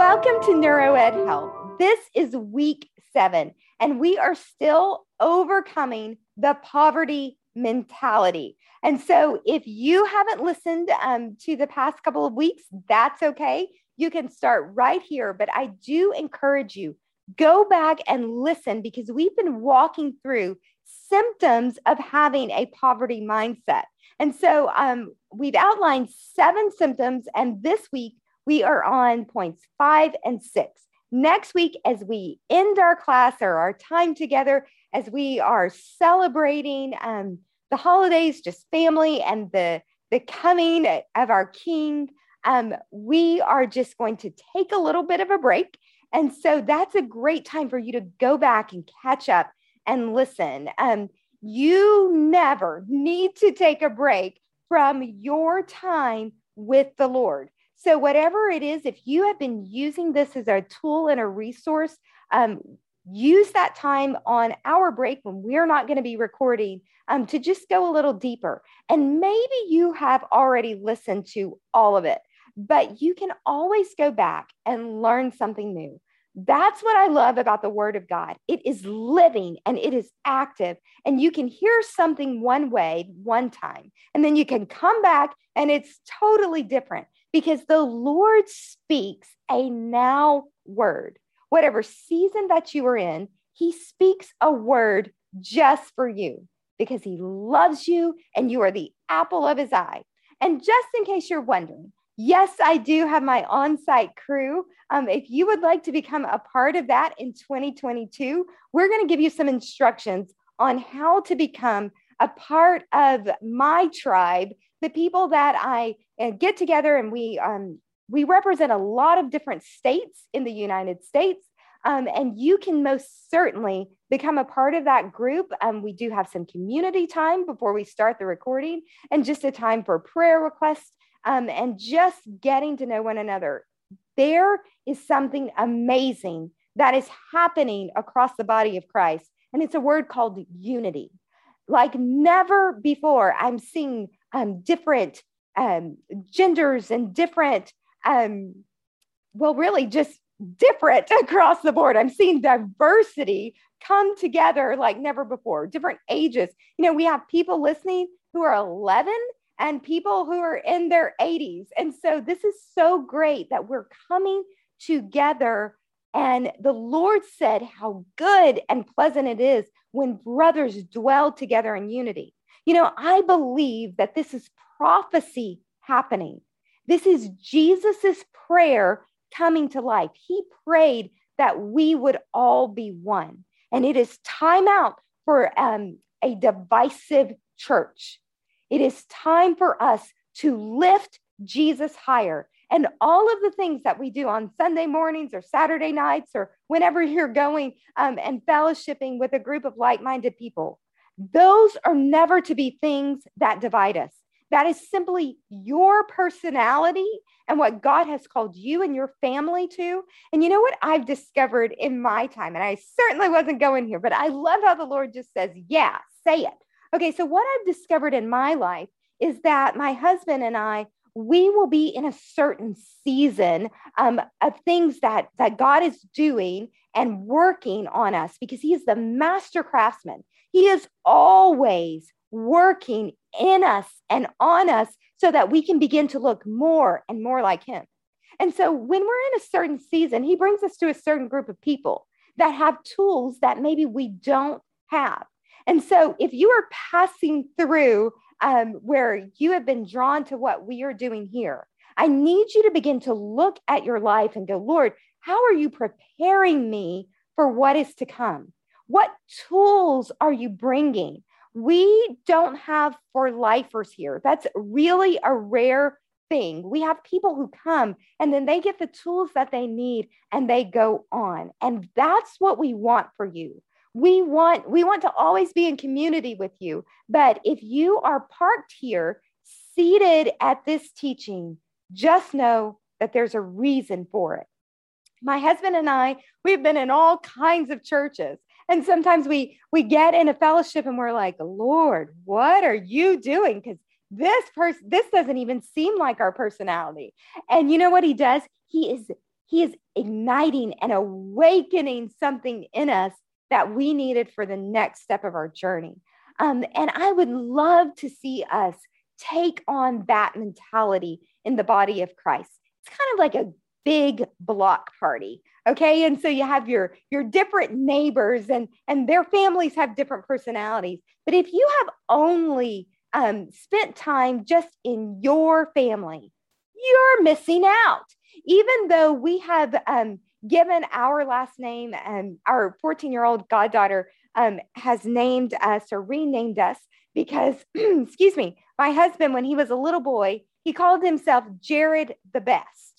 Welcome to NeuroEd Health. This is week seven, and we are still overcoming the poverty mentality. And so, if you haven't listened um, to the past couple of weeks, that's okay. You can start right here. But I do encourage you go back and listen because we've been walking through symptoms of having a poverty mindset. And so, um, we've outlined seven symptoms, and this week we are on points five and six. Next week, as we end our class or our time together, as we are celebrating um, the holidays, just family and the, the coming of our King, um, we are just going to take a little bit of a break. And so that's a great time for you to go back and catch up and listen. Um, you never need to take a break from your time with the Lord. So, whatever it is, if you have been using this as a tool and a resource, um, use that time on our break when we're not going to be recording um, to just go a little deeper. And maybe you have already listened to all of it, but you can always go back and learn something new. That's what I love about the Word of God. It is living and it is active, and you can hear something one way one time, and then you can come back and it's totally different because the Lord speaks a now word. Whatever season that you are in, He speaks a word just for you because He loves you and you are the apple of His eye. And just in case you're wondering, yes, I do have my on site crew. Um, if you would like to become a part of that in 2022, we're going to give you some instructions on how to become a part of my tribe the people that I uh, get together and we um, we represent a lot of different states in the United States. Um, and you can most certainly become a part of that group. Um, we do have some community time before we start the recording and just a time for prayer requests um, and just getting to know one another. There is something amazing that is happening across the body of Christ. And it's a word called unity. Like never before, I'm seeing um, different um, genders and different, um, well, really just different across the board. I'm seeing diversity come together like never before, different ages. You know, we have people listening who are 11 and people who are in their 80s. And so this is so great that we're coming together. And the Lord said how good and pleasant it is when brothers dwell together in unity. You know, I believe that this is prophecy happening. This is Jesus's prayer coming to life. He prayed that we would all be one. And it is time out for um, a divisive church. It is time for us to lift Jesus higher. And all of the things that we do on Sunday mornings or Saturday nights or whenever you're going um, and fellowshipping with a group of like minded people, those are never to be things that divide us. That is simply your personality and what God has called you and your family to. And you know what I've discovered in my time, and I certainly wasn't going here, but I love how the Lord just says, Yeah, say it. Okay, so what I've discovered in my life is that my husband and I, we will be in a certain season um, of things that that God is doing and working on us because He is the master craftsman. He is always working in us and on us so that we can begin to look more and more like Him. And so when we're in a certain season, He brings us to a certain group of people that have tools that maybe we don't have. And so if you are passing through um, where you have been drawn to what we are doing here, I need you to begin to look at your life and go, Lord, how are you preparing me for what is to come? What tools are you bringing? We don't have for lifers here. That's really a rare thing. We have people who come and then they get the tools that they need and they go on. And that's what we want for you we want we want to always be in community with you but if you are parked here seated at this teaching just know that there's a reason for it my husband and i we've been in all kinds of churches and sometimes we we get in a fellowship and we're like lord what are you doing because this person this doesn't even seem like our personality and you know what he does he is He is igniting and awakening something in us that we needed for the next step of our journey. Um, and I would love to see us take on that mentality in the body of Christ. It's kind of like a big block party okay? And so you have your your different neighbors and and their families have different personalities. But if you have only um, spent time just in your family you're missing out. Even though we have um, given our last name and our 14 year old goddaughter um, has named us or renamed us because excuse me my husband when he was a little boy he called himself jared the best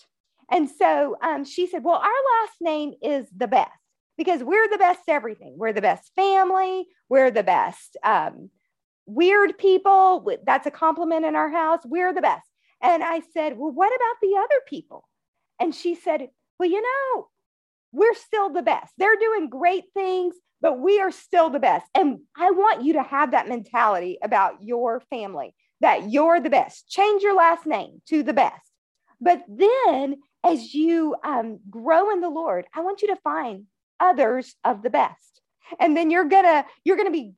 and so um, she said, Well, our last name is the best because we're the best everything. We're the best family. We're the best um, weird people. That's a compliment in our house. We're the best. And I said, Well, what about the other people? And she said, Well, you know, we're still the best. They're doing great things, but we are still the best. And I want you to have that mentality about your family that you're the best. Change your last name to the best. But then as you um, grow in the Lord, I want you to find others of the best. And then you're gonna you're gonna be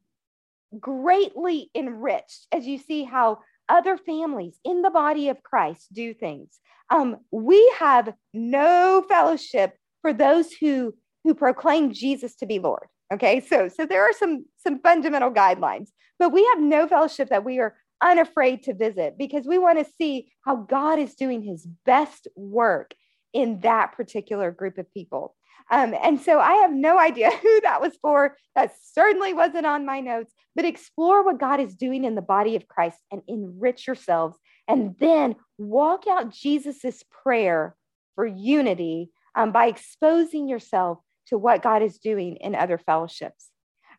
greatly enriched as you see how other families in the body of Christ do things. Um, we have no fellowship for those who who proclaim Jesus to be Lord. Okay, so so there are some some fundamental guidelines, but we have no fellowship that we are unafraid to visit because we want to see how God is doing his best work in that particular group of people. Um, and so I have no idea who that was for. That certainly wasn't on my notes, but explore what God is doing in the body of Christ and enrich yourselves. And then walk out Jesus's prayer for unity um, by exposing yourself to what God is doing in other fellowships.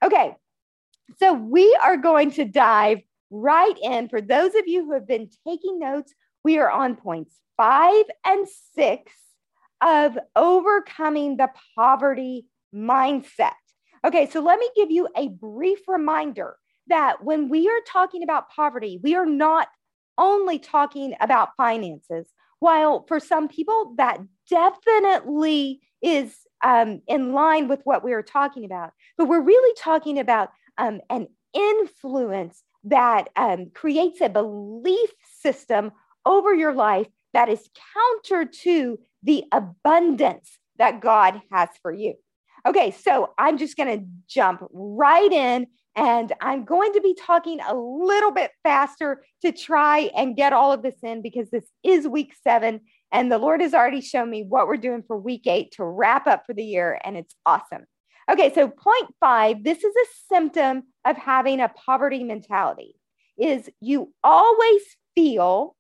Okay, so we are going to dive right in. For those of you who have been taking notes, we are on points five and six of overcoming the poverty mindset. Okay, so let me give you a brief reminder that when we are talking about poverty, we are not only talking about finances. While for some people, that definitely is um, in line with what we are talking about, but we're really talking about um, an influence that um, creates a belief system over your life that is counter to the abundance that God has for you. Okay, so I'm just going to jump right in and I'm going to be talking a little bit faster to try and get all of this in because this is week seven. And the Lord has already shown me what we're doing for week eight to wrap up for the year. And it's awesome. Okay, so point five this is a symptom of having a poverty mentality is you always feel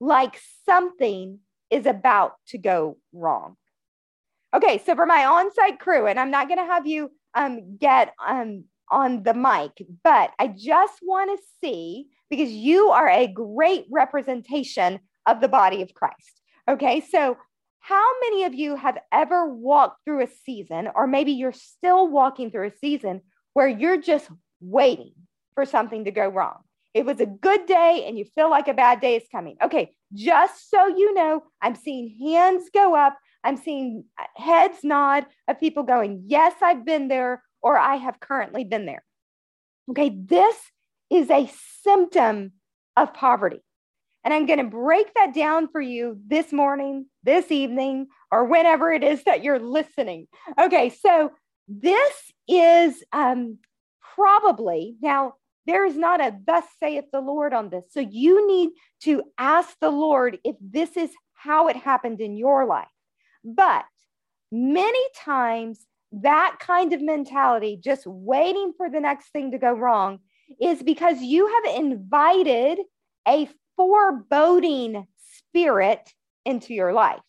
like something is about to go wrong. Okay, so for my on-site crew, and I'm not going to have you um, get um, on the mic, but I just want to see because you are a great representation of the body of Christ. Okay, so how many of you have ever walked through a season, or maybe you're still walking through a season where you're just waiting for something to go wrong? It was a good day and you feel like a bad day is coming. Okay, just so you know, I'm seeing hands go up. I'm seeing uh, heads nod of people going, Yes, I've been there, or I have currently been there. Okay, this is a symptom of poverty. And I'm going to break that down for you this morning, this evening, or whenever it is that you're listening. Okay, so this is um, probably now there is not a thus saith the Lord on this. So you need to ask the Lord if this is how it happened in your life. But many times, that kind of mentality, just waiting for the next thing to go wrong, is because you have invited a foreboding spirit into your life.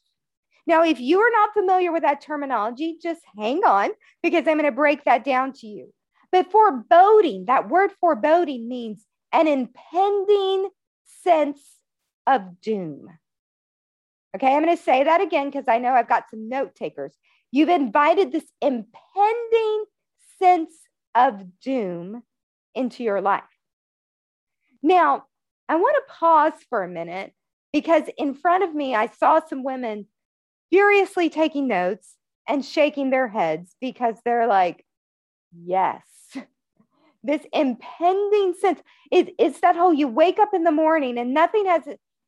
Now, if you are not familiar with that terminology, just hang on because I'm going to break that down to you. But foreboding, that word foreboding means an impending sense of doom. Okay, I'm going to say that again because I know I've got some note takers. You've invited this impending sense of doom into your life. Now, I want to pause for a minute because in front of me, I saw some women furiously taking notes and shaking their heads because they're like, yes, this impending sense. It, that whole you wake up in the morning and nothing has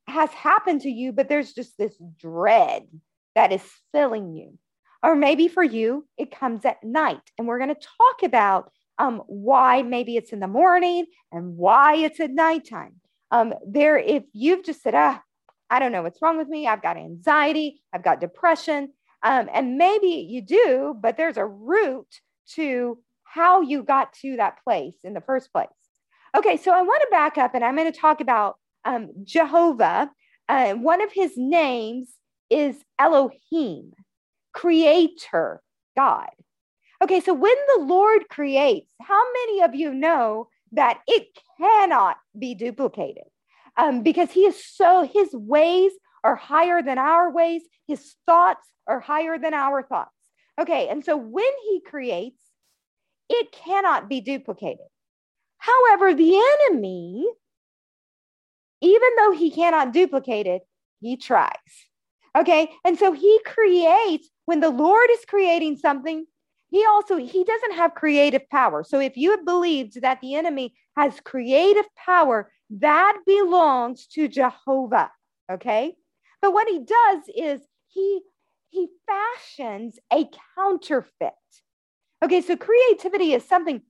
has happened to you, but there's just this dread that is filling you. Or maybe for you, it comes at night. And we're going to talk about um, why maybe it's in the morning and why it's at nighttime. Um, there, if you've just said, ah, I don't know what's wrong with me, I've got anxiety, I've got depression, um, and maybe you do, but there's a root to how you got to that place in the first place. Okay, so I want to back up and I'm going to talk about um, Jehovah. Uh, one of his names is Elohim, creator, God. Okay, so when the Lord creates, how many of you know that it cannot be duplicated? Um, because he is so, his ways are higher than our ways, his thoughts are higher than our thoughts. Okay, and so when he creates, it cannot be duplicated. However, the enemy, even though he cannot duplicate it, he tries. Okay. And so he creates, when the Lord is creating something, he also he doesn't have creative power. So if you have believed that the enemy has creative power that belongs to jehovah okay? But what he does is he he fashions a counterfeit. Okay so creativity is something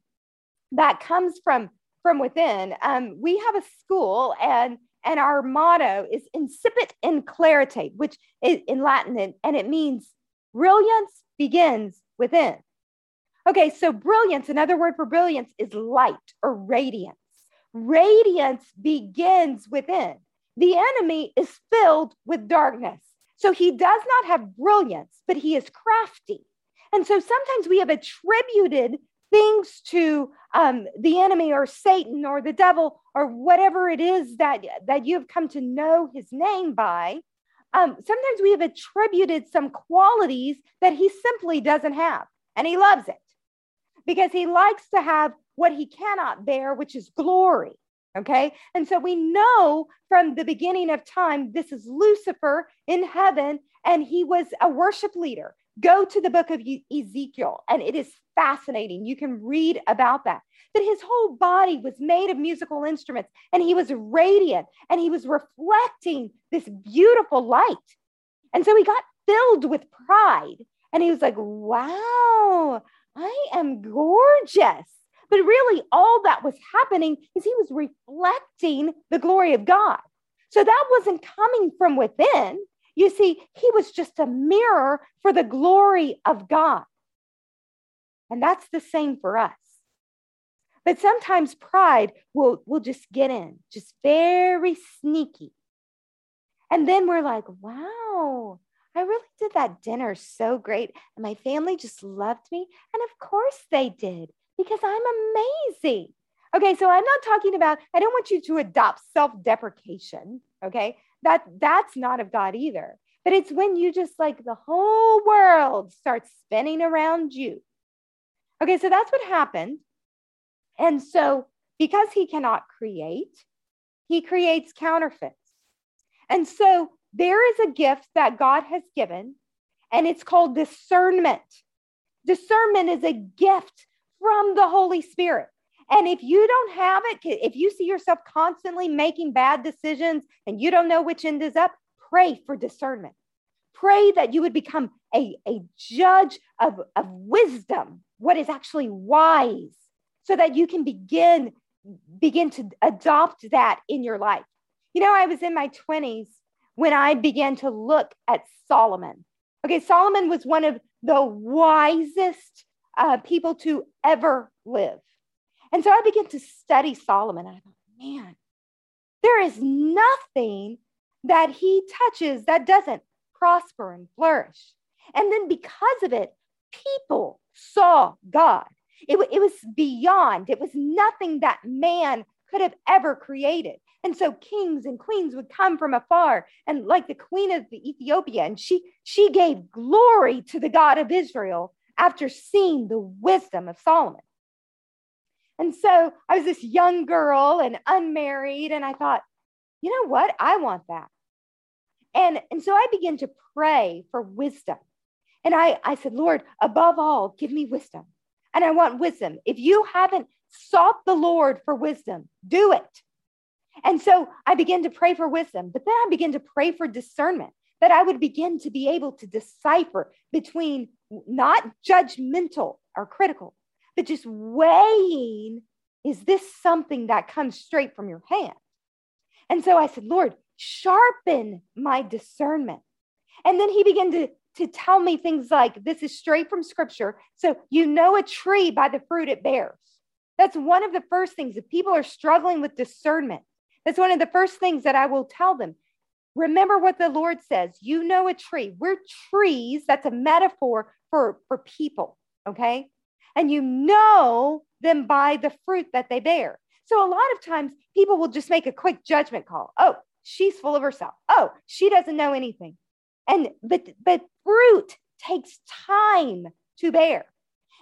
that comes from from within. Um, we have a school and and our motto is incipit in clarite, which is in Latin, and, and it means brilliance begins within. Okay, so brilliance, another word for brilliance is light or radiance. Radiance begins within. The enemy is filled with darkness. So he does not have brilliance, but he is crafty. And so sometimes we have attributed things to um, the enemy or Satan or the devil or whatever it is that, that you've come to know his name by, um, sometimes we have attributed some qualities that he simply doesn't have. And he loves it because he likes to have what he cannot bear, which is glory. Okay. And so we know from the beginning of time, this is Lucifer in heaven, and he was a worship leader. Go to the book of Ezekiel, and it is fascinating. You can read about that. That his whole body was made of musical instruments, and he was radiant, and he was reflecting this beautiful light. And so he got filled with pride, and he was like, Wow, I am gorgeous. But really, all that was happening is he was reflecting the glory of God. So that wasn't coming from within. You see, he was just a mirror for the glory of God. And that's the same for us. But sometimes pride will, will just get in, just very sneaky. And then we're like, wow, I really did that dinner so great. And my family just loved me. And of course they did, because I'm amazing. Okay, so I'm not talking about, I don't want you to adopt self deprecation. Okay, that that's not of God either. But it's when you just like the whole world starts spinning around you. Okay, so that's what happened. And so because he cannot create, he creates counterfeits. And so there is a gift that God has given, and it's called discernment. Discernment is a gift from the Holy Spirit. And if you don't have it, if you see yourself constantly making bad decisions and you don't know which end is up, pray for discernment. Pray that you would become a, a judge of, of wisdom, what is actually wise, so that you can begin begin to adopt that in your life. You know, I was in my 20s when I began to look at Solomon. Okay, Solomon was one of the wisest uh, people to ever live. And so I began to study Solomon. And I thought, man, there is nothing that he touches that doesn't prosper and flourish. And then because of it, people saw God. It, it was beyond, it was nothing that man could have ever created. And so kings and queens would come from afar and like the queen of the Ethiopia and she she gave glory to the God of Israel after seeing the wisdom of Solomon. And so I was this young girl and unmarried and I thought, you know what? I want that. and, and so I began to pray for wisdom. And I, I said, Lord, above all, give me wisdom. And I want wisdom. If you haven't sought the Lord for wisdom, do it. And so I began to pray for wisdom, but then I began to pray for discernment that I would begin to be able to decipher between not judgmental or critical, but just weighing is this something that comes straight from your hand? And so I said, Lord, sharpen my discernment. And then he began to, to tell me things like, this is straight from scripture. So you know a tree by the fruit it bears. That's one of the first things. If people are struggling with discernment, that's one of the first things that I will tell them. Remember what the Lord says. You know a tree. We're trees. That's a metaphor for, for people. Okay. And you know them by the fruit that they bear. So a lot of times people will just make a quick judgment call. Oh, she's full of herself. Oh, she doesn't know anything. And but but fruit takes time to bear.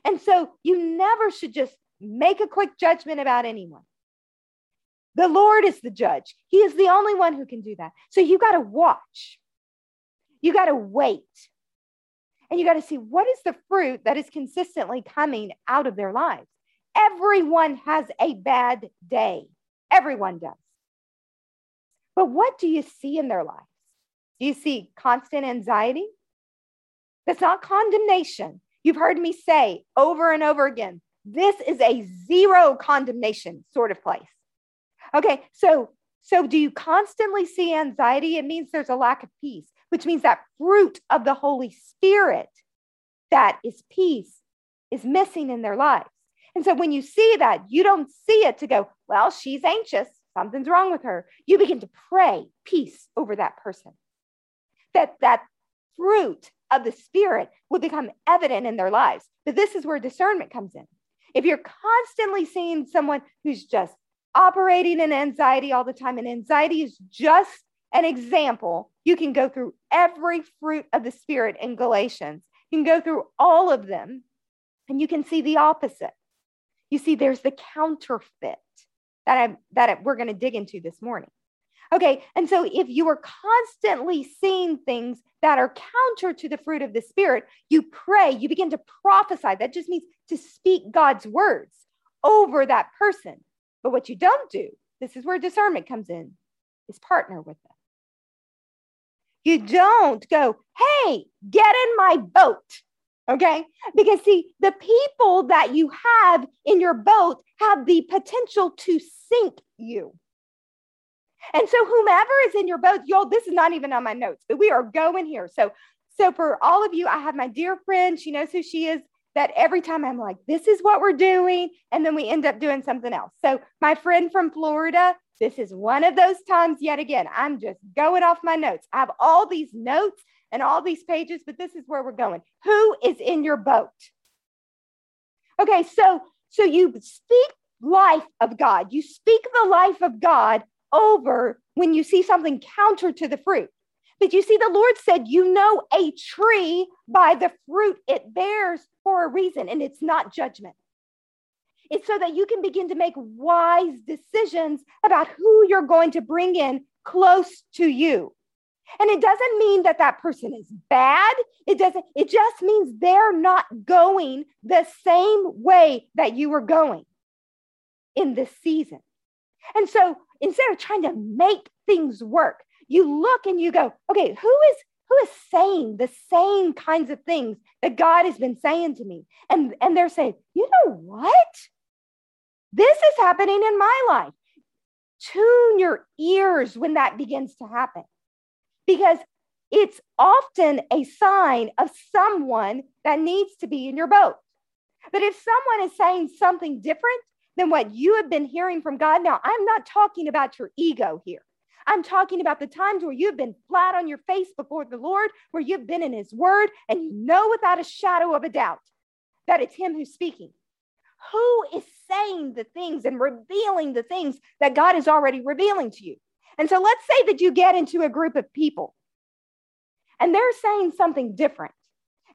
And so you never should just make a quick judgment about anyone. The Lord is the judge. He is the only one who can do that. So you got to watch. You got to wait. And you got to see what is the fruit that is consistently coming out of their lives. Everyone has a bad day. Everyone does. But what do you see in their lives? Do you see constant anxiety? That's not condemnation. You've heard me say over and over again this is a zero condemnation sort of place. Okay, so so do you constantly see anxiety? It means there's a lack of peace, which means that fruit of the Holy Spirit that is peace is missing in their lives. And so when you see that, you don't see it to go, well, she's anxious, something's wrong with her. You begin to pray peace over that person. That that fruit of the spirit will become evident in their lives. But this is where discernment comes in. If you're constantly seeing someone who's just operating in anxiety all the time, and anxiety is just an example, you can go through every fruit of the spirit in Galatians. You can go through all of them and you can see the opposite. You see, there's the counterfeit that I that we're going to dig into this morning. Okay, and so if you are constantly seeing things that are counter to the fruit of the Spirit, you pray, you begin to prophesy. That just means to speak God's words over that person. But what you don't do, this is where discernment comes in, is partner with them. You don't go, hey, get in my boat. Okay. Because see, the people that you have in your boat have the potential to sink you. And so whomever is in your boat, y'all, this is not even on my notes, but we are going here. So, so for all of you, I have my dear friend, she knows who she is, that every time I'm like, this is what we're doing. And then we end up doing something else. So my friend from Florida, this is one of those times yet again, I'm just going off my notes. I have all these notes and all these pages, but this is where we're going. Who is in your boat? Okay, so so you speak life of God. You speak the life of God over when you see something counter to the fruit. But you see, the Lord said, You know a tree by the fruit it bears for a reason, and it's not judgment. It's so that you can begin to make wise decisions about who you're going to bring in close to you. And it doesn't mean that that person is bad. It doesn't, it just means they're not going the same way that you were going in this season. And so instead of trying to make things work, you look and you go, okay, who is who is saying the same kinds of things that God has been saying to me? And, and they're saying, you know what? This is happening in my life. Tune your ears when that begins to happen because it's often a sign of someone that needs to be in your boat. But if someone is saying something different than what you have been hearing from God, now I'm not talking about your ego here. I'm talking about the times where you've been flat on your face before the Lord, where you've been in His Word, and you know without a shadow of a doubt that it's Him who's speaking. Who is saying the things and revealing the things that God is already revealing to you? And so let's say that you get into a group of people and they're saying something different.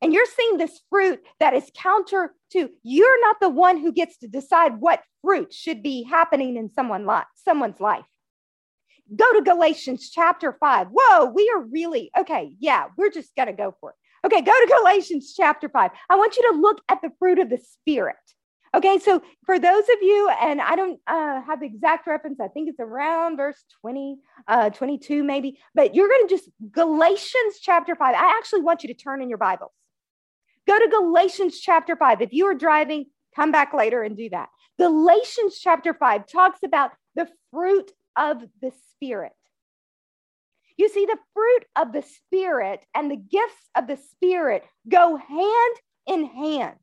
And you're seeing this fruit that is counter to you're not the one who gets to decide what fruit should be happening in someone someone's life. Go to Galatians chapter 5. Whoa, we are really, okay, yeah, we're just going to go for it. Okay, go to Galatians chapter 5. I want you to look at the fruit of the Spirit. Okay, so for those of you, and I don't uh, have the exact reference, I think it's around verse 20, uh, 22 maybe, but you're going to just Galatians chapter 5. I actually want you to turn in your Bibles. Go to Galatians chapter 5. If you are driving, come back later and do that. Galatians chapter 5 talks about the fruit of the Spirit. You see, the fruit of the Spirit and the gifts of the Spirit go hand in hand.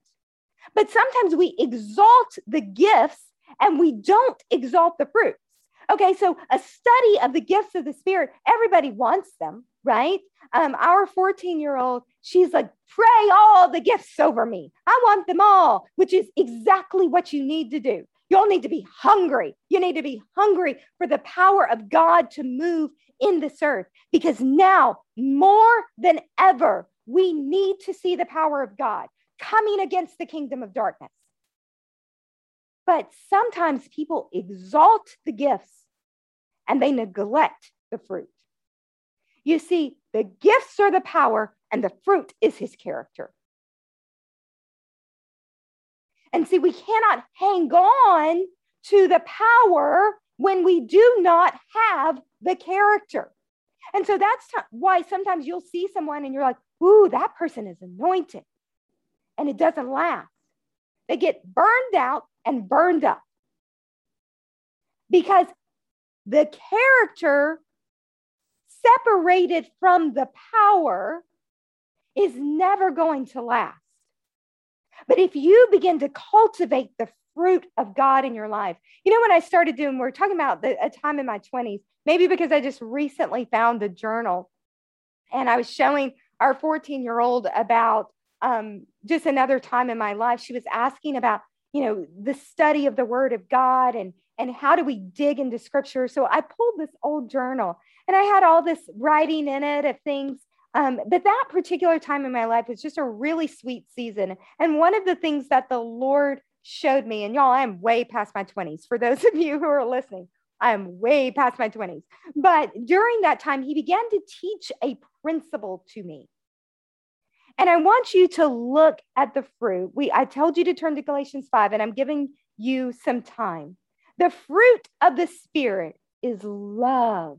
But sometimes we exalt the gifts and we don't exalt the fruits. Okay, so a study of the gifts of the Spirit, everybody wants them, right? Um, our 14 year old, she's like, pray all the gifts over me. I want them all, which is exactly what you need to do. You all need to be hungry. You need to be hungry for the power of God to move in this earth because now, more than ever, we need to see the power of God coming against the kingdom of darkness. But sometimes people exalt the gifts and they neglect the fruit. You see, the gifts are the power and the fruit is his character. And see, we cannot hang on to the power when we do not have the character. And so that's t- why sometimes you'll see someone and you're like, ooh, that person is anointed. And it doesn't last. They get burned out and burned up because the character separated from the power is never going to last. But if you begin to cultivate the fruit of God in your life, you know, when I started doing, we are talking about the, a time in my 20s, maybe because I just recently found the journal and I was showing our 14 year old about um, just another time in my life. She was asking about, you know, the study of the word of God and and how do we dig into scripture. So I pulled this old journal and I had all this writing in it of things um, but that particular time in my life was just a really sweet season. And one of the things that the Lord showed me, and y'all, I'm way past my 20s. For those of you who are listening, I'm way past my 20s. But during that time, he began to teach a principle to me. And I want you to look at the fruit. We I told you to turn to Galatians 5 and I'm giving you some time. The fruit of the spirit is love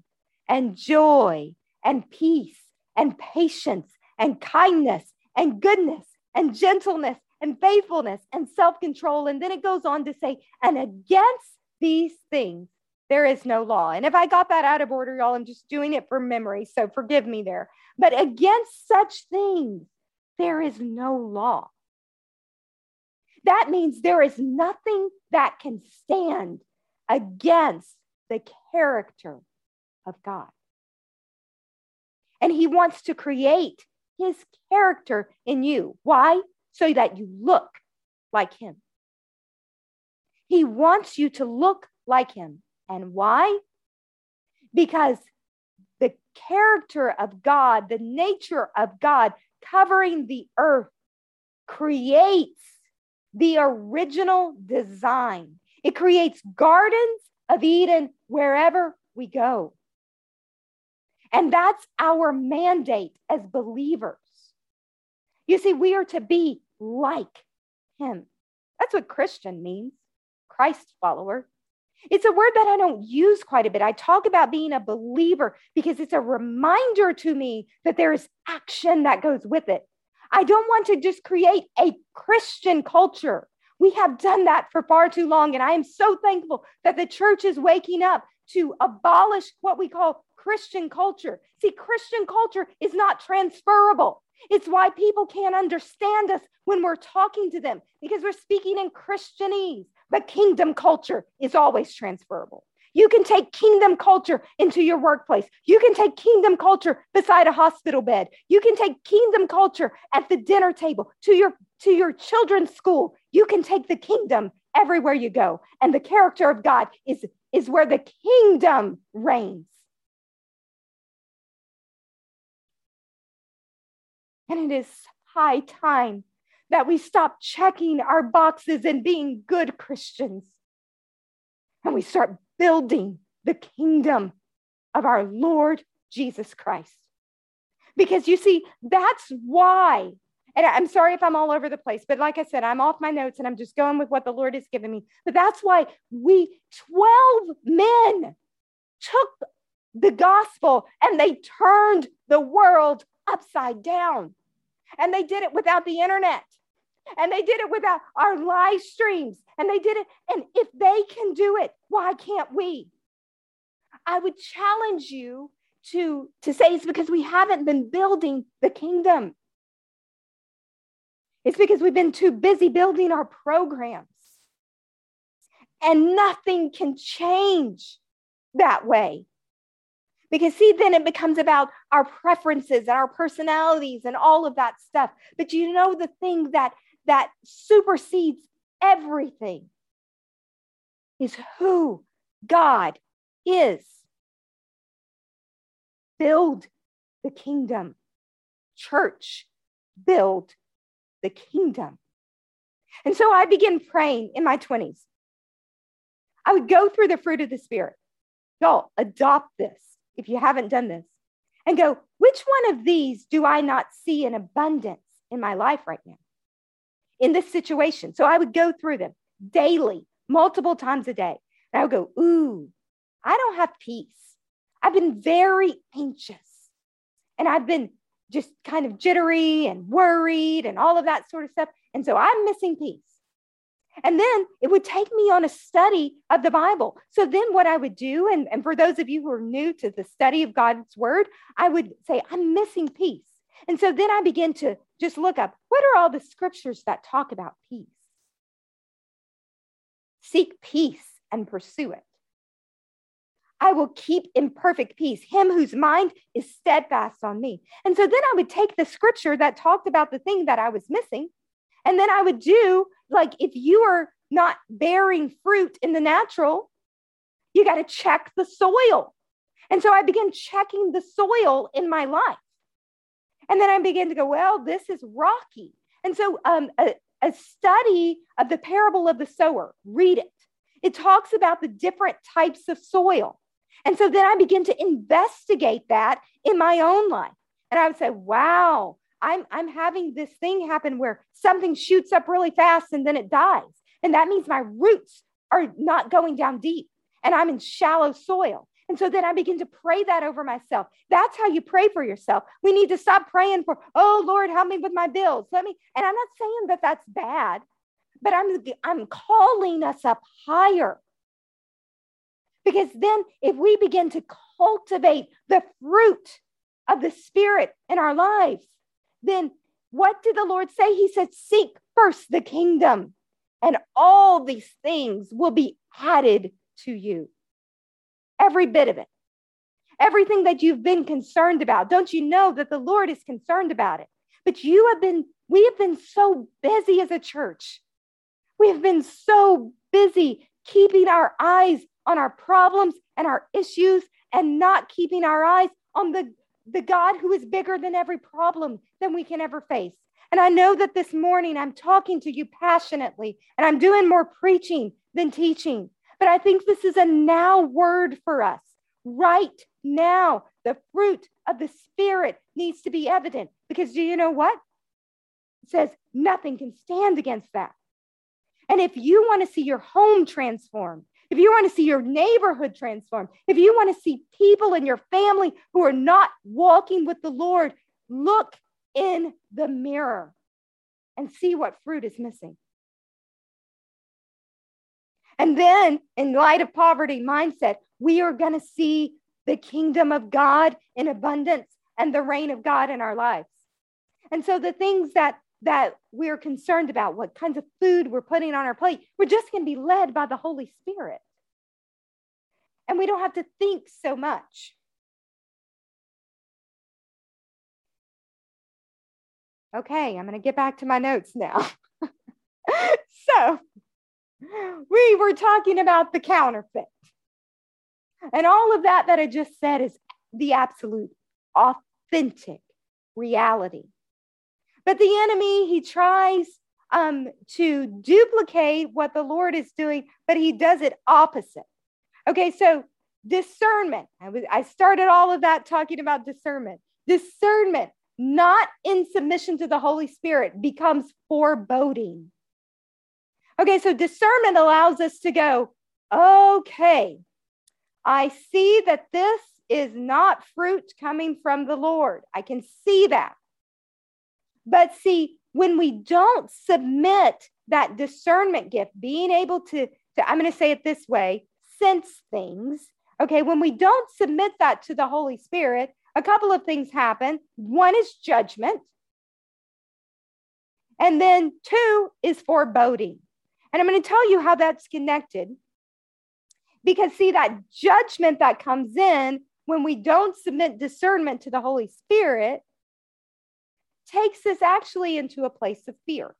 and joy and peace and patience and kindness and goodness and gentleness and faithfulness and self control. And then it goes on to say, and against these things, there is no law. And if I got that out of order, y'all, I'm just doing it for memory. So forgive me there. But against such things, there is no law. That means there is nothing that can stand against the character of God. And he wants to create his character in you. Why? So that you look like him. He wants you to look like him. And why? Because the character of God, the nature of God covering the earth creates the original design. It creates gardens of Eden wherever we go. And that's our mandate as believers. You see, we are to be like him. That's what Christian means, Christ follower. It's a word that I don't use quite a bit. I talk about being a believer because it's a reminder to me that there is action that goes with it. I don't want to just create a Christian culture. We have done that for far too long. And I am so thankful that the church is waking up to abolish what we call Christian culture. See, Christian culture is not transferable. It's why people can't understand us when we're talking to them because we're speaking in Christianese. But kingdom culture is always transferable. You can take kingdom culture into your workplace. You can take kingdom culture beside a hospital bed. You can take kingdom culture at the dinner table to your to your children's school. You can take the kingdom everywhere you go. And the character of God is is where the kingdom reigns. And it is high time that we stop checking our boxes and being good Christians and we start building the kingdom of our Lord Jesus Christ. Because you see, that's why. And I'm sorry if I'm all over the place, but like I said, I'm off my notes and I'm just going with what the Lord has given me. But that's why we, 12 men, took the gospel and they turned the world upside down. And they did it without the internet. And they did it without our live streams. And they did it. And if they can do it, why can't we? I would challenge you to, to say it's because we haven't been building the kingdom. It's because we've been too busy building our programs. And nothing can change that way. Because, see, then it becomes about our preferences and our personalities and all of that stuff. But you know, the thing that, that supersedes everything is who God is. Build the kingdom. Church, build the kingdom. And so I began praying in my 20s. I would go through the fruit of the Spirit. Y'all, adopt this if you haven't done this and go, which one of these do I not see in abundance in my life right now? In this situation. So I would go through them daily, multiple times a day. And I would go, ooh, I don't have peace. I've been very anxious and I've been just kind of jittery and worried and all of that sort of stuff. And so I'm missing peace. And then it would take me on a study of the Bible. So then what I would do, and, and for those of you who are new to the study of God's word, I would say, I'm missing peace. And so then I begin to just look up what are all the scriptures that talk about peace? Seek peace and pursue it. I will keep in perfect peace him whose mind is steadfast on me. And so then I would take the scripture that talked about the thing that I was missing, and then I would do like if you are not bearing fruit in the natural, you got to check the soil. And so I began checking the soil in my life. And then I began to go, well, this is rocky. And so um, a, a study of the parable of the sower, read it. It talks about the different types of soil. And so then I begin to investigate that in my own life. And I would say, wow, I'm, I'm having this thing happen where something shoots up really fast and then it dies. And that means my roots are not going down deep and I'm in shallow soil. And so then I begin to pray that over myself. That's how you pray for yourself. We need to stop praying for, oh Lord, help me with my bills. Let me, and I'm not saying that that's bad, but I'm, I'm calling us up higher. Because then if we begin to cultivate the fruit of the Spirit in our lives, then what did the Lord say? He said, Seek first the kingdom, and all these things will be added to you. Every bit of it. Everything that you've been concerned about. Don't you know that the Lord is concerned about it? But you have been, we have been so busy as a church. We have been so busy keeping our eyes on our problems and our issues and not keeping our eyes on the the God who is bigger than every problem than we can ever face. And I know that this morning I'm talking to you passionately and I'm doing more preaching than teaching. But I think this is a now word for us. Right now, the fruit of the Spirit needs to be evident because do you know what? It says nothing can stand against that. And if you want to see your home transformed, if you want to see your neighborhood transformed, if you want to see people in your family who are not walking with the Lord, look in the mirror and see what fruit is missing. And then, in light of poverty mindset, we are going to see the kingdom of God in abundance and the reign of God in our lives. And so, the things that that we're concerned about, what kinds of food we're putting on our plate. We're just going to be led by the Holy Spirit. And we don't have to think so much. Okay, I'm going to get back to my notes now. so, we were talking about the counterfeit. And all of that that I just said is the absolute authentic reality. But the enemy, he tries um, to duplicate what the Lord is doing, but he does it opposite. Okay, so discernment. I, was, I started all of that talking about discernment. Discernment, not in submission to the Holy Spirit, becomes foreboding. Okay, so discernment allows us to go, okay, I see that this is not fruit coming from the Lord. I can see that. But see, when we don't submit that discernment gift, being able to, to I'm going to say it this way, sense things, okay, when we don't submit that to the Holy Spirit, a couple of things happen. One is judgment, and then two is foreboding. And I'm going to tell you how that's connected. Because, see, that judgment that comes in when we don't submit discernment to the Holy Spirit takes us actually into a place of fear.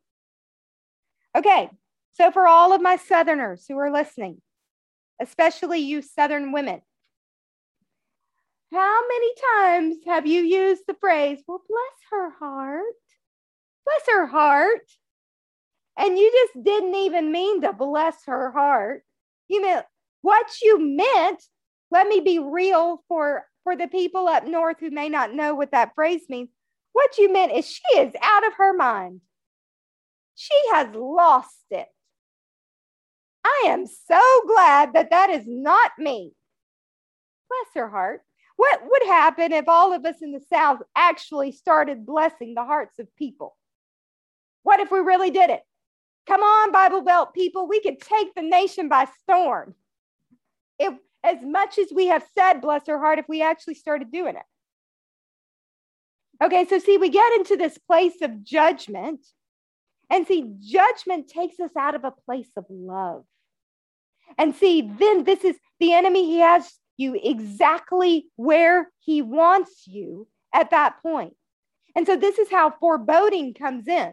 Okay, so for all of my Southerners who are listening, especially you Southern women, how many times have you used the phrase, well, bless her heart? Bless her heart. And you just didn't even mean to bless her heart. You meant what you meant. Let me be real for, for the people up north who may not know what that phrase means. What you meant is she is out of her mind. She has lost it. I am so glad that that is not me. Bless her heart. What would happen if all of us in the South actually started blessing the hearts of people? What if we really did it? Come on, Bible Belt people, we could take the nation by storm. If as much as we have said, bless her heart, if we actually started doing it. Okay, so see, we get into this place of judgment. And see, judgment takes us out of a place of love. And see, then this is the enemy, he has you exactly where he wants you at that point. And so this is how foreboding comes in.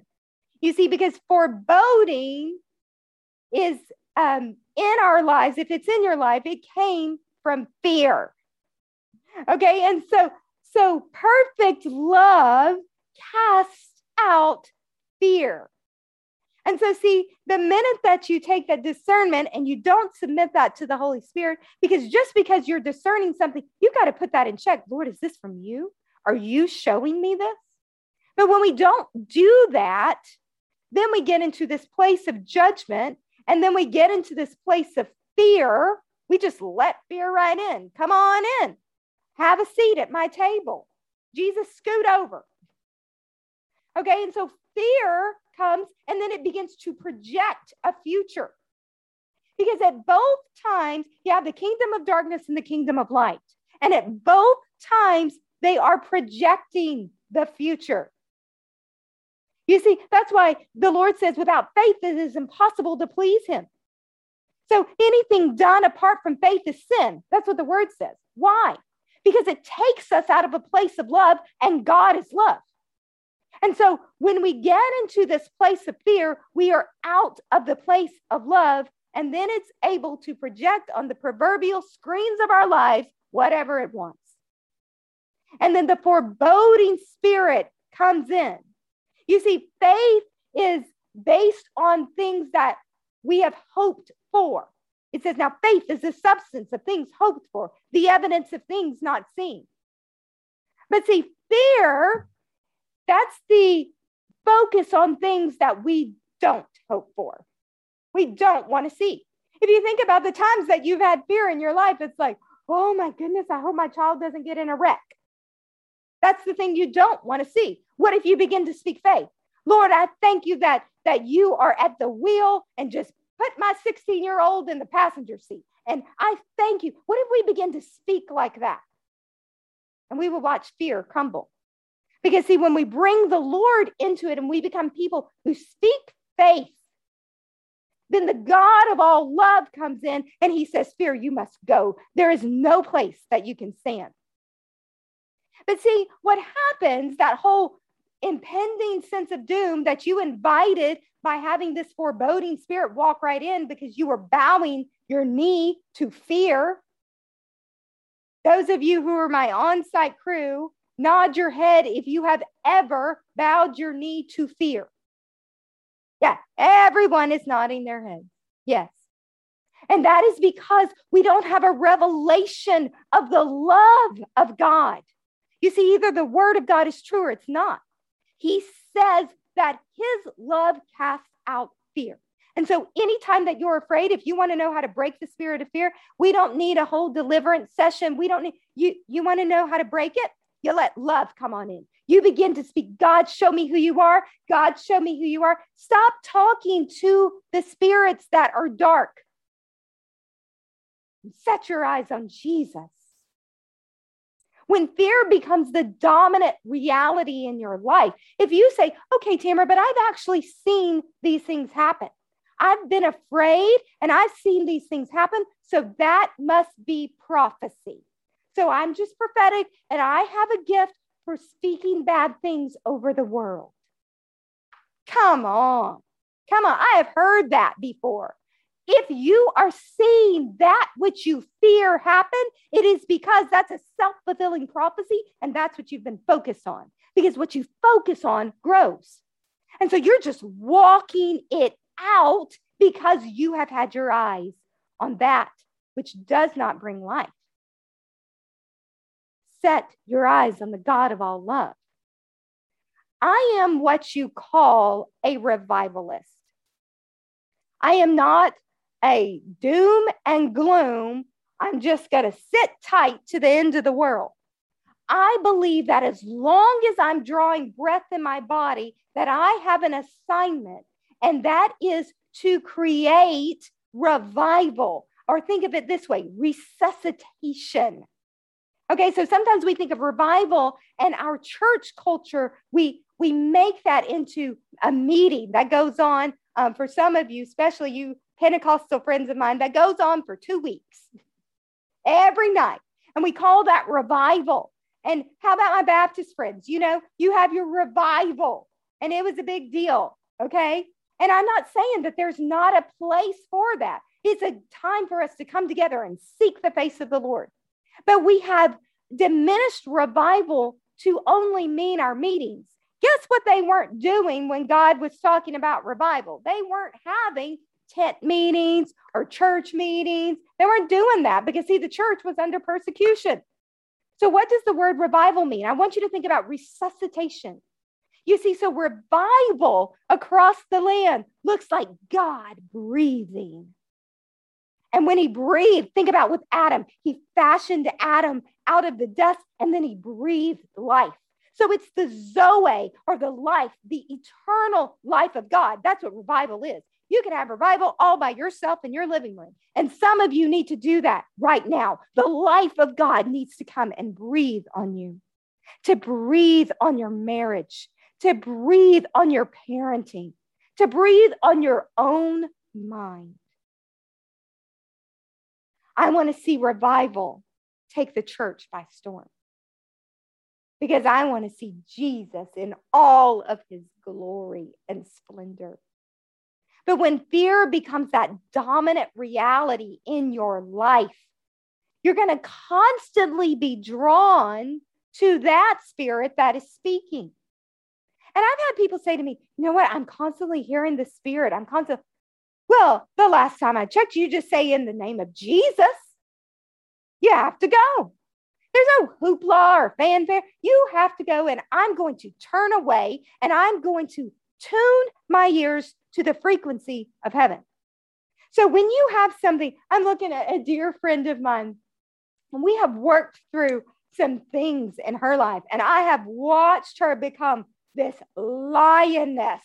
You see, because foreboding is um, in our lives, if it's in your life, it came from fear. Okay, and so so perfect love casts out fear. And so, see, the minute that you take that discernment and you don't submit that to the Holy Spirit, because just because you're discerning something, you got to put that in check. Lord, is this from you? Are you showing me this? But when we don't do that, then we get into this place of judgment and then we get into this place of fear. We just let fear right in. Come on in. Have a seat at my table. Jesus, scoot over. Okay, and so fear comes and then it begins to project a future. Because at both times, you have the kingdom of darkness and the kingdom of light. And at both times, they are projecting the future. You see, that's why the Lord says, without faith, it is impossible to please Him. So anything done apart from faith is sin. That's what the word says. Why? Because it takes us out of a place of love, and God is love. And so when we get into this place of fear, we are out of the place of love. And then it's able to project on the proverbial screens of our lives whatever it wants. And then the foreboding spirit comes in. You see, faith is based on things that we have hoped for. It says, now faith is the substance of things hoped for, the evidence of things not seen. But see, fear that's the focus on things that we don't hope for. We don't want to see. If you think about the times that you've had fear in your life, it's like, oh my goodness, I hope my child doesn't get in a wreck. That's the thing you don't want to see. What if you begin to speak faith? Lord, I thank you that that you are at the wheel and just put my 16 year old in the passenger seat. And I thank you. What if we begin to speak like that? And we will watch fear crumble. Because, see, when we bring the Lord into it and we become people who speak faith, then the God of all love comes in and he says, Fear, you must go. There is no place that you can stand. But see, what happens, that whole impending sense of doom that you invited by having this foreboding spirit walk right in because you were bowing your knee to fear. Those of you who are my on site crew, Nod your head if you have ever bowed your knee to fear. Yeah, everyone is nodding their head. Yes. And that is because we don't have a revelation of the love of God. You see, either the word of God is true or it's not. He says that his love casts out fear. And so, anytime that you're afraid, if you want to know how to break the spirit of fear, we don't need a whole deliverance session. We don't need you. You want to know how to break it? You let love come on in. You begin to speak, God, show me who you are. God, show me who you are. Stop talking to the spirits that are dark. Set your eyes on Jesus. When fear becomes the dominant reality in your life, if you say, okay, Tamara, but I've actually seen these things happen. I've been afraid and I've seen these things happen. So that must be prophecy. So I'm just prophetic and I have a gift for speaking bad things over the world. Come on. Come on. I have heard that before. If you are seeing that which you fear happen, it is because that's a self fulfilling prophecy and that's what you've been focused on. Because what you focus on grows. And so you're just walking it out because you have had your eyes on that which does not bring life. Set your eyes on the God of all love. I am what you call a revivalist. I am not a doom and gloom. I'm just going to sit tight to the end of the world. I believe that as long as I'm drawing breath in my body, that I have an assignment, and that is to create revival. Or think of it this way resuscitation. Okay, so sometimes we think of revival and our church culture, we, we make that into a meeting that goes on um, for some of you, especially you Pentecostal friends of mine, that goes on for two weeks every night. And we call that revival. And how about my Baptist friends? You know, you have your revival, and it was a big deal. Okay. And I'm not saying that there's not a place for that. It's a time for us to come together and seek the face of the Lord. But we have diminished revival to only mean our meetings. Guess what they weren't doing when God was talking about revival? They weren't having tent meetings or church meetings. They weren't doing that because, see, the church was under persecution. So, what does the word revival mean? I want you to think about resuscitation. You see, so revival across the land looks like God breathing. And when he breathed, think about with Adam, he fashioned Adam out of the dust and then he breathed life. So it's the Zoe or the life, the eternal life of God. That's what revival is. You can have revival all by yourself in your living room. And some of you need to do that right now. The life of God needs to come and breathe on you, to breathe on your marriage, to breathe on your parenting, to breathe on your own mind. I want to see revival take the church by storm because I want to see Jesus in all of his glory and splendor. But when fear becomes that dominant reality in your life, you're going to constantly be drawn to that spirit that is speaking. And I've had people say to me, you know what? I'm constantly hearing the spirit. I'm constantly, well, the last time I checked, you just say in the name of Jesus. You have to go. There's no hoopla or fanfare. You have to go, and I'm going to turn away and I'm going to tune my ears to the frequency of heaven. So when you have something, I'm looking at a dear friend of mine, and we have worked through some things in her life, and I have watched her become this lioness.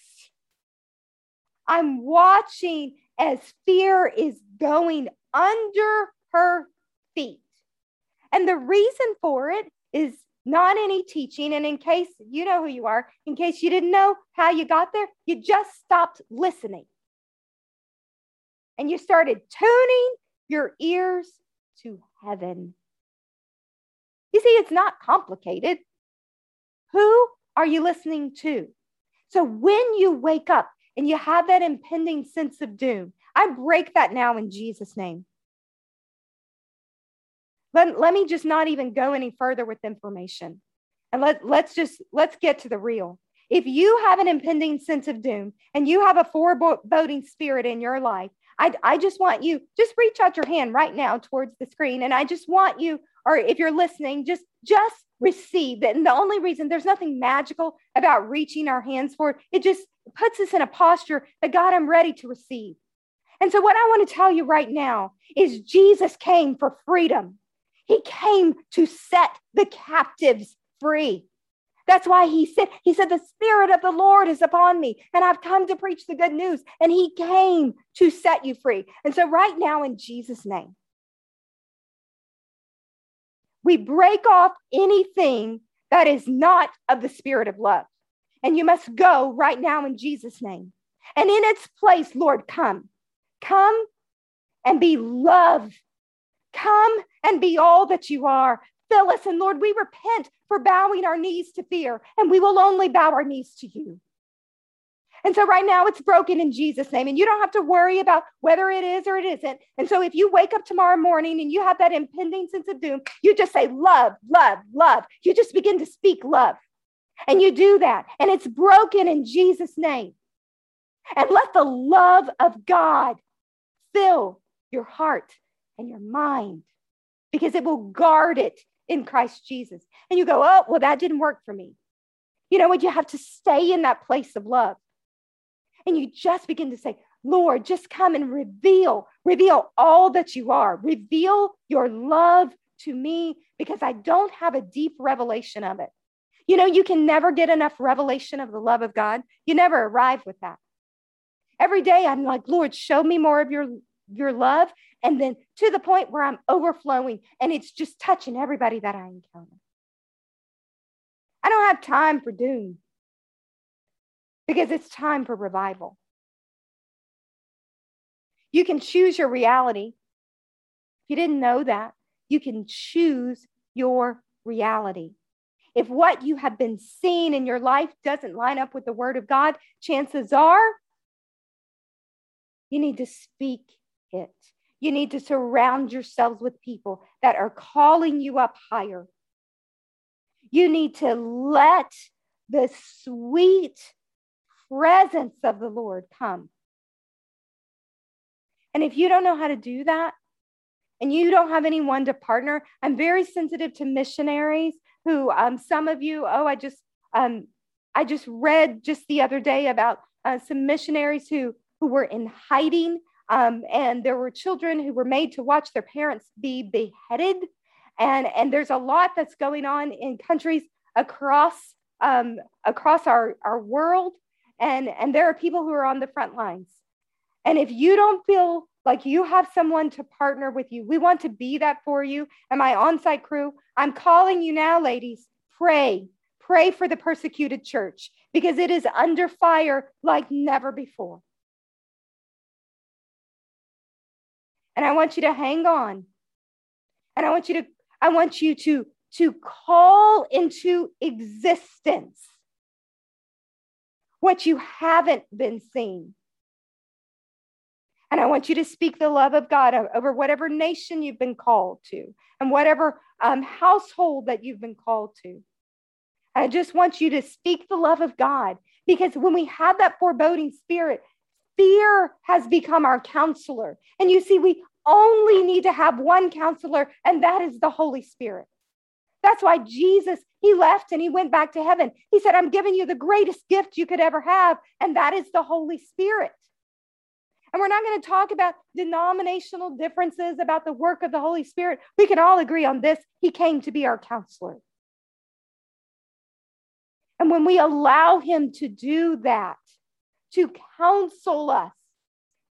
I'm watching as fear is going under her feet. And the reason for it is not any teaching. And in case you know who you are, in case you didn't know how you got there, you just stopped listening. And you started tuning your ears to heaven. You see, it's not complicated. Who are you listening to? So when you wake up and you have that impending sense of doom, I break that now in Jesus' name. Let, let me just not even go any further with information. And let, let's just let's get to the real. If you have an impending sense of doom and you have a foreboding spirit in your life, I, I just want you, just reach out your hand right now towards the screen. And I just want you, or if you're listening, just, just receive it. And the only reason there's nothing magical about reaching our hands for it, it just puts us in a posture that God, I'm ready to receive. And so, what I want to tell you right now is Jesus came for freedom. He came to set the captives free. That's why he said, he said, the spirit of the Lord is upon me and I've come to preach the good news. And he came to set you free. And so right now in Jesus name, we break off anything that is not of the spirit of love. And you must go right now in Jesus name. And in its place, Lord, come. Come and be love. Come and be all that you are. Fill us. And Lord, we repent for bowing our knees to fear, and we will only bow our knees to you. And so right now it's broken in Jesus' name. And you don't have to worry about whether it is or it isn't. And so if you wake up tomorrow morning and you have that impending sense of doom, you just say, love, love, love. You just begin to speak love. And you do that. And it's broken in Jesus' name. And let the love of God fill your heart and your mind because it will guard it in Christ Jesus. And you go, oh, well, that didn't work for me. You know what? You have to stay in that place of love. And you just begin to say, Lord, just come and reveal, reveal all that you are. Reveal your love to me because I don't have a deep revelation of it. You know, you can never get enough revelation of the love of God. You never arrive with that. Every day I'm like, Lord, show me more of your, your love and then to the point where I'm overflowing and it's just touching everybody that I encounter. I don't have time for doom because it's time for revival. You can choose your reality. If you didn't know that, you can choose your reality. If what you have been seeing in your life doesn't line up with the word of God, chances are you need to speak it. You need to surround yourselves with people that are calling you up higher. You need to let the sweet presence of the Lord come. And if you don't know how to do that, and you don't have anyone to partner, I'm very sensitive to missionaries who, um, some of you, oh, I just, um, I just read just the other day about uh, some missionaries who who were in hiding um, and there were children who were made to watch their parents be beheaded. And, and there's a lot that's going on in countries across, um, across our, our world. And, and there are people who are on the front lines. And if you don't feel like you have someone to partner with you, we want to be that for you. And my on site crew, I'm calling you now, ladies, pray. Pray for the persecuted church because it is under fire like never before. And I want you to hang on. And I want you to, I want you to, to call into existence what you haven't been seeing. And I want you to speak the love of God over whatever nation you've been called to and whatever um, household that you've been called to. I just want you to speak the love of God because when we have that foreboding spirit, Fear has become our counselor. And you see, we only need to have one counselor, and that is the Holy Spirit. That's why Jesus, he left and he went back to heaven. He said, I'm giving you the greatest gift you could ever have, and that is the Holy Spirit. And we're not going to talk about denominational differences about the work of the Holy Spirit. We can all agree on this. He came to be our counselor. And when we allow him to do that, to counsel us,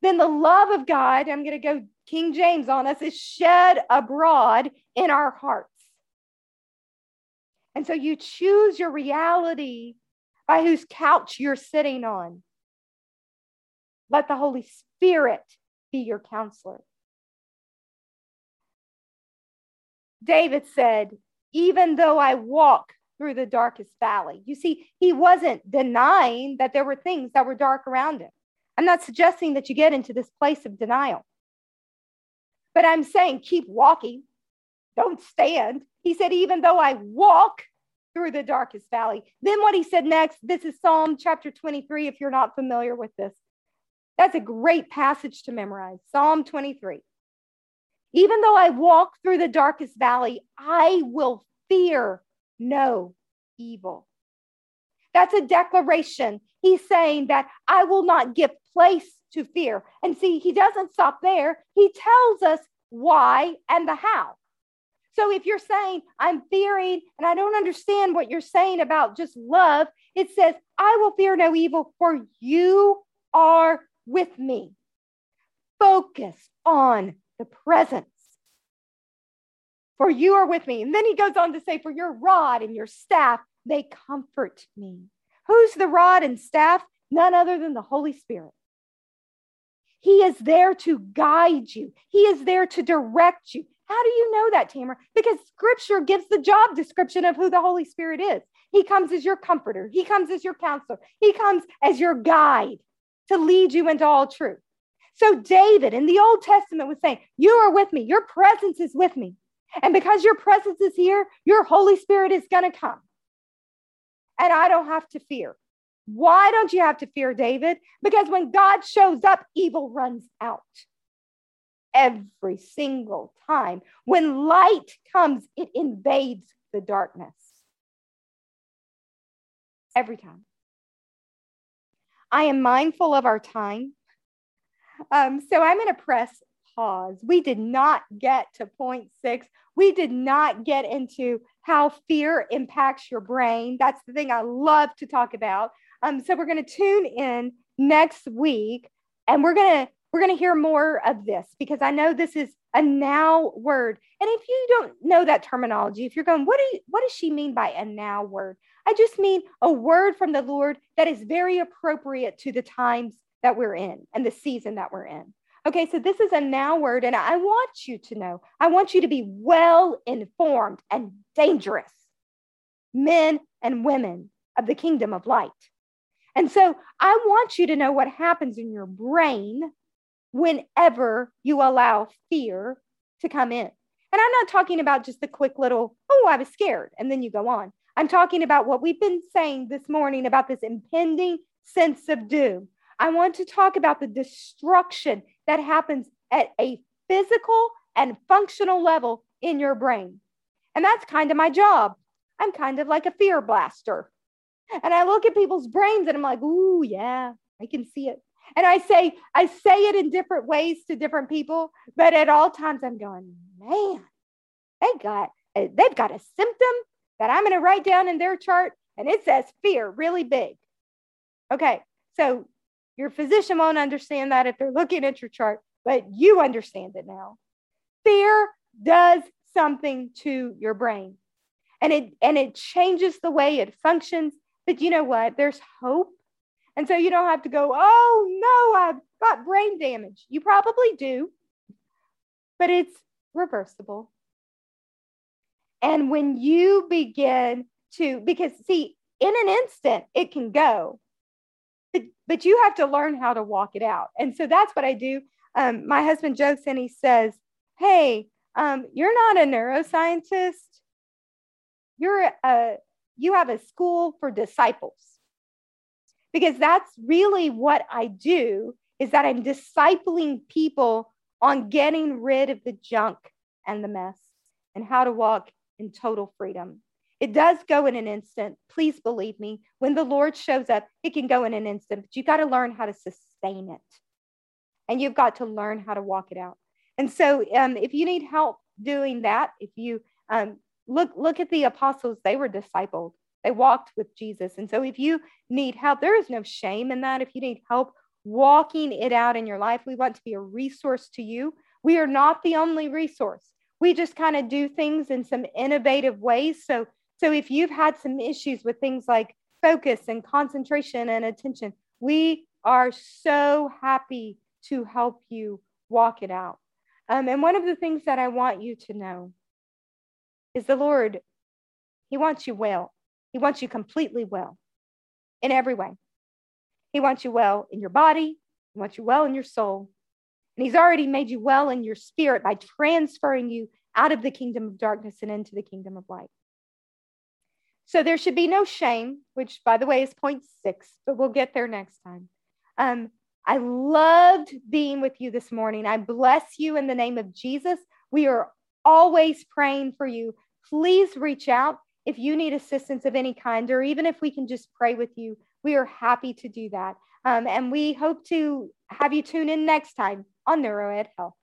then the love of God, I'm going to go King James on us, is shed abroad in our hearts. And so you choose your reality by whose couch you're sitting on. Let the Holy Spirit be your counselor. David said, Even though I walk through the darkest valley. You see, he wasn't denying that there were things that were dark around him. I'm not suggesting that you get into this place of denial, but I'm saying keep walking, don't stand. He said, even though I walk through the darkest valley. Then what he said next, this is Psalm chapter 23, if you're not familiar with this. That's a great passage to memorize. Psalm 23. Even though I walk through the darkest valley, I will fear no evil. That's a declaration. He's saying that I will not give place to fear. And see, he doesn't stop there. He tells us why and the how. So if you're saying, I'm fearing and I don't understand what you're saying about just love, it says, I will fear no evil, for you are with me. Focus on the presence. For you are with me. And then he goes on to say, For your rod and your staff, they comfort me. Who's the rod and staff? None other than the Holy Spirit. He is there to guide you, He is there to direct you. How do you know that, Tamara? Because scripture gives the job description of who the Holy Spirit is. He comes as your comforter, He comes as your counselor, He comes as your guide to lead you into all truth. So, David in the Old Testament was saying, You are with me, your presence is with me. And because your presence is here, your Holy Spirit is going to come. And I don't have to fear. Why don't you have to fear, David? Because when God shows up, evil runs out. Every single time. When light comes, it invades the darkness. Every time. I am mindful of our time. Um, so I'm going to press pause. We did not get to point six. We did not get into how fear impacts your brain. That's the thing I love to talk about. Um, so we're going to tune in next week and we're going to we're going to hear more of this because I know this is a now word. And if you don't know that terminology, if you're going, what, do you, what does she mean by a now word? I just mean a word from the Lord that is very appropriate to the times that we're in and the season that we're in. Okay, so this is a now word, and I want you to know, I want you to be well informed and dangerous men and women of the kingdom of light. And so I want you to know what happens in your brain whenever you allow fear to come in. And I'm not talking about just the quick little, oh, I was scared, and then you go on. I'm talking about what we've been saying this morning about this impending sense of doom. I want to talk about the destruction that happens at a physical and functional level in your brain. And that's kind of my job. I'm kind of like a fear blaster. And I look at people's brains and I'm like, ooh, yeah, I can see it. And I say, I say it in different ways to different people, but at all times I'm going, man, they got eh, they've got a symptom that I'm going to write down in their chart, and it says fear really big. Okay, so your physician won't understand that if they're looking at your chart, but you understand it now. Fear does something to your brain. And it and it changes the way it functions. But you know what? There's hope and so you don't have to go, oh no, I've got brain damage. You probably do, but it's reversible. And when you begin to, because see, in an instant, it can go, but you have to learn how to walk it out. And so that's what I do. Um, my husband jokes and he says, Hey, um, you're not a neuroscientist. You're a, you have a school for disciples because that's really what I do is that I'm discipling people on getting rid of the junk and the mess and how to walk in total freedom. It does go in an instant. Please believe me. When the Lord shows up, it can go in an instant, but you got to learn how to sustain it. And you've got to learn how to walk it out. And so um, if you need help doing that, if you um, look, look at the apostles, they were discipled. They walked with Jesus. And so if you need help, there is no shame in that. If you need help walking it out in your life, we want to be a resource to you. We are not the only resource. We just kind of do things in some innovative ways. So, so if you've had some issues with things like focus and concentration and attention, we are so happy to help you walk it out. Um, and one of the things that I want you to know is the Lord, He wants you well. He wants you completely well in every way. He wants you well in your body, He wants you well in your soul. And He's already made you well in your spirit by transferring you out of the kingdom of darkness and into the kingdom of light. So there should be no shame, which, by the way, is point six, but we'll get there next time. Um, I loved being with you this morning. I bless you in the name of Jesus. We are always praying for you. Please reach out if you need assistance of any kind, or even if we can just pray with you. We are happy to do that. Um, and we hope to have you tune in next time on NeuroEd Health.